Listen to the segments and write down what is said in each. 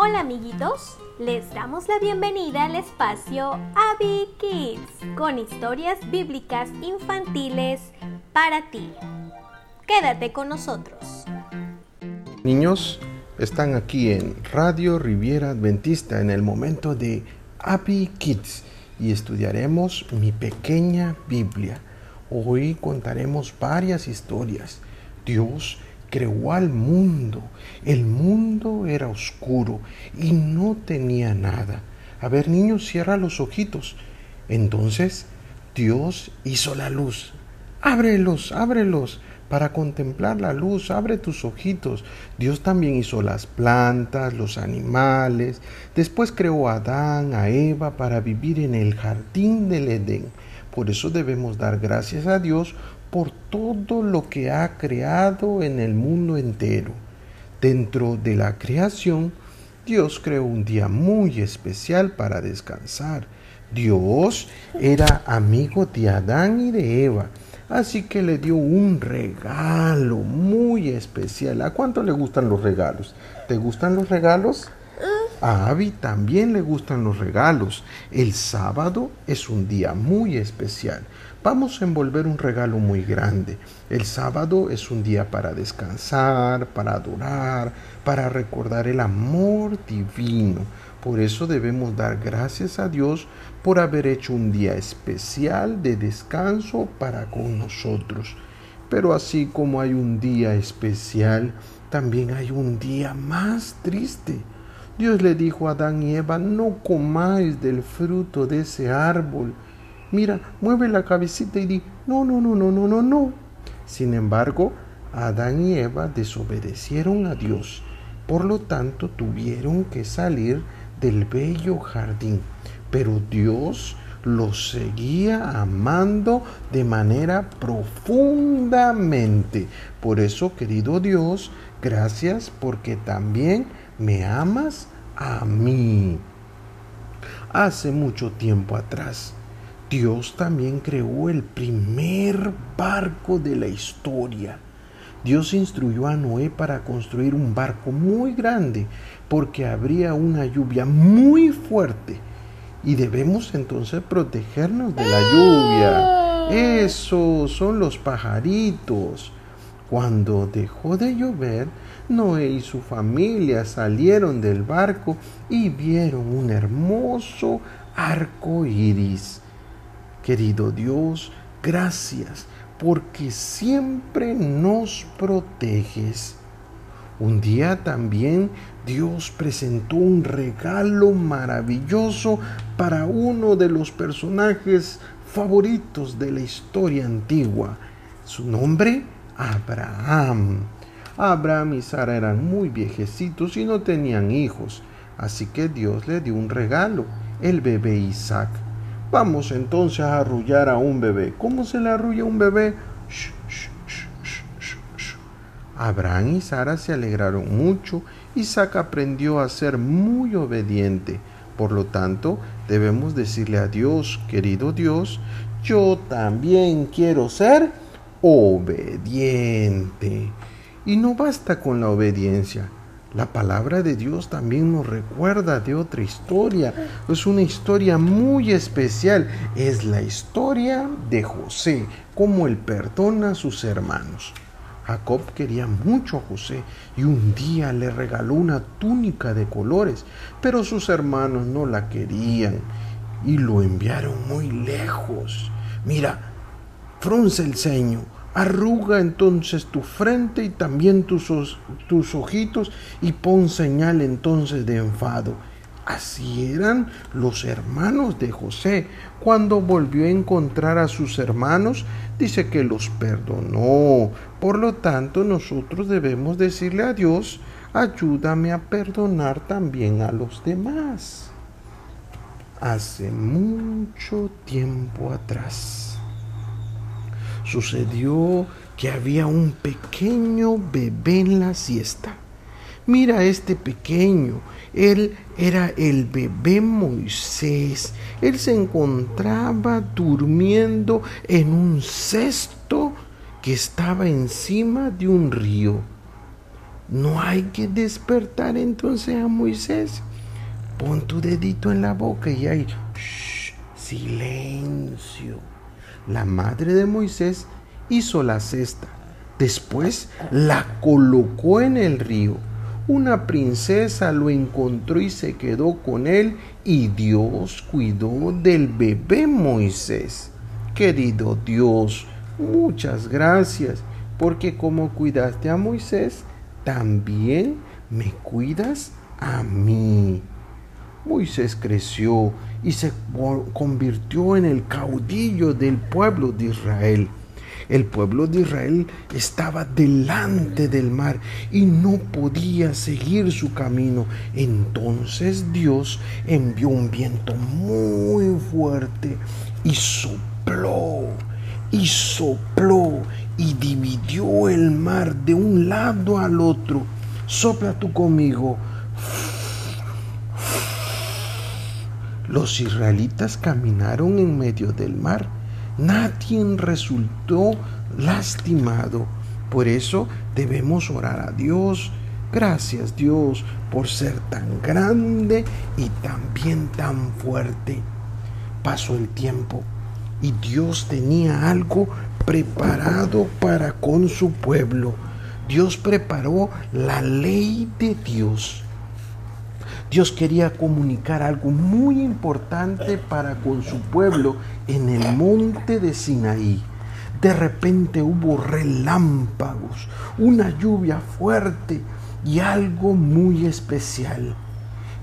Hola amiguitos, les damos la bienvenida al espacio Abby Kids con historias bíblicas infantiles para ti. Quédate con nosotros. Niños, están aquí en Radio Riviera Adventista en el momento de Abby Kids y estudiaremos mi pequeña Biblia. Hoy contaremos varias historias. Dios creó al mundo. El mundo era oscuro y no tenía nada. A ver, niños, cierra los ojitos. Entonces Dios hizo la luz. Ábrelos, ábrelos para contemplar la luz. Abre tus ojitos. Dios también hizo las plantas, los animales. Después creó a Adán, a Eva para vivir en el jardín del Edén. Por eso debemos dar gracias a Dios por todo lo que ha creado en el mundo entero. Dentro de la creación, Dios creó un día muy especial para descansar. Dios era amigo de Adán y de Eva, así que le dio un regalo muy especial. ¿A cuánto le gustan los regalos? ¿Te gustan los regalos? A también le gustan los regalos. El sábado es un día muy especial. Vamos a envolver un regalo muy grande. El sábado es un día para descansar, para adorar, para recordar el amor divino. Por eso debemos dar gracias a Dios por haber hecho un día especial de descanso para con nosotros. Pero así como hay un día especial, también hay un día más triste. Dios le dijo a Adán y Eva, no comáis del fruto de ese árbol. Mira, mueve la cabecita y di, no, no, no, no, no, no, no. Sin embargo, Adán y Eva desobedecieron a Dios. Por lo tanto, tuvieron que salir del bello jardín. Pero Dios los seguía amando de manera profundamente. Por eso, querido Dios, gracias porque también me amas a mí. Hace mucho tiempo atrás, Dios también creó el primer barco de la historia. Dios instruyó a Noé para construir un barco muy grande porque habría una lluvia muy fuerte y debemos entonces protegernos de la lluvia. Esos son los pajaritos. Cuando dejó de llover, Noé y su familia salieron del barco y vieron un hermoso arco iris. Querido Dios, gracias porque siempre nos proteges. Un día también Dios presentó un regalo maravilloso para uno de los personajes favoritos de la historia antigua. Su nombre, Abraham. Abraham y Sara eran muy viejecitos y no tenían hijos, así que Dios le dio un regalo, el bebé Isaac. Vamos entonces a arrullar a un bebé. ¿Cómo se le arrulla a un bebé? Abraham y Sara se alegraron mucho. Isaac aprendió a ser muy obediente. Por lo tanto, debemos decirle a Dios, querido Dios, yo también quiero ser obediente. Y no basta con la obediencia. La palabra de Dios también nos recuerda de otra historia. Es una historia muy especial. Es la historia de José, cómo él perdona a sus hermanos. Jacob quería mucho a José y un día le regaló una túnica de colores, pero sus hermanos no la querían y lo enviaron muy lejos. Mira, frunce el ceño Arruga entonces tu frente y también tus, tus ojitos y pon señal entonces de enfado. Así eran los hermanos de José. Cuando volvió a encontrar a sus hermanos, dice que los perdonó. Por lo tanto, nosotros debemos decirle a Dios, ayúdame a perdonar también a los demás. Hace mucho tiempo atrás sucedió que había un pequeño bebé en la siesta. Mira este pequeño, él era el bebé Moisés. Él se encontraba durmiendo en un cesto que estaba encima de un río. No hay que despertar entonces a Moisés. Pon tu dedito en la boca y ahí, silencio. La madre de Moisés hizo la cesta. Después la colocó en el río. Una princesa lo encontró y se quedó con él y Dios cuidó del bebé Moisés. Querido Dios, muchas gracias porque como cuidaste a Moisés, también me cuidas a mí. Moisés creció y se convirtió en el caudillo del pueblo de Israel. El pueblo de Israel estaba delante del mar y no podía seguir su camino. Entonces Dios envió un viento muy fuerte y sopló y sopló y dividió el mar de un lado al otro. Sopla tú conmigo. Los israelitas caminaron en medio del mar Nadie resultó lastimado. Por eso debemos orar a Dios. Gracias Dios por ser tan grande y también tan fuerte. Pasó el tiempo y Dios tenía algo preparado para con su pueblo. Dios preparó la ley de Dios. Dios quería comunicar algo muy importante para con su pueblo en el monte de Sinaí. De repente hubo relámpagos, una lluvia fuerte y algo muy especial.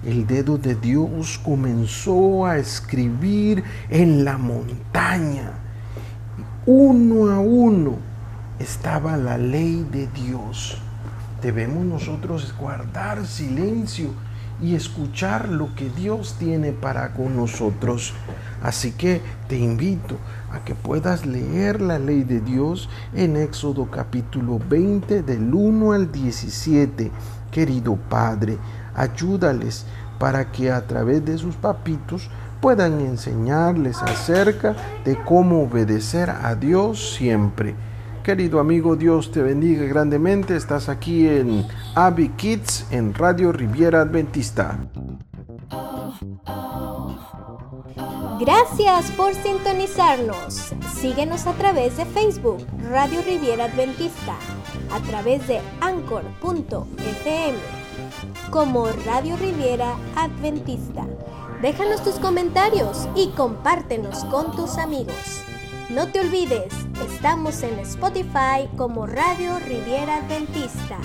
El dedo de Dios comenzó a escribir en la montaña. Uno a uno estaba la ley de Dios. Debemos nosotros guardar silencio y escuchar lo que Dios tiene para con nosotros. Así que te invito a que puedas leer la ley de Dios en Éxodo capítulo 20 del 1 al 17. Querido Padre, ayúdales para que a través de sus papitos puedan enseñarles acerca de cómo obedecer a Dios siempre. Querido amigo, Dios te bendiga grandemente. Estás aquí en Abby Kids en Radio Riviera Adventista. Gracias por sintonizarnos. Síguenos a través de Facebook, Radio Riviera Adventista, a través de anchor.fm, como Radio Riviera Adventista. Déjanos tus comentarios y compártenos con tus amigos. No te olvides, estamos en Spotify como Radio Riviera Adventista.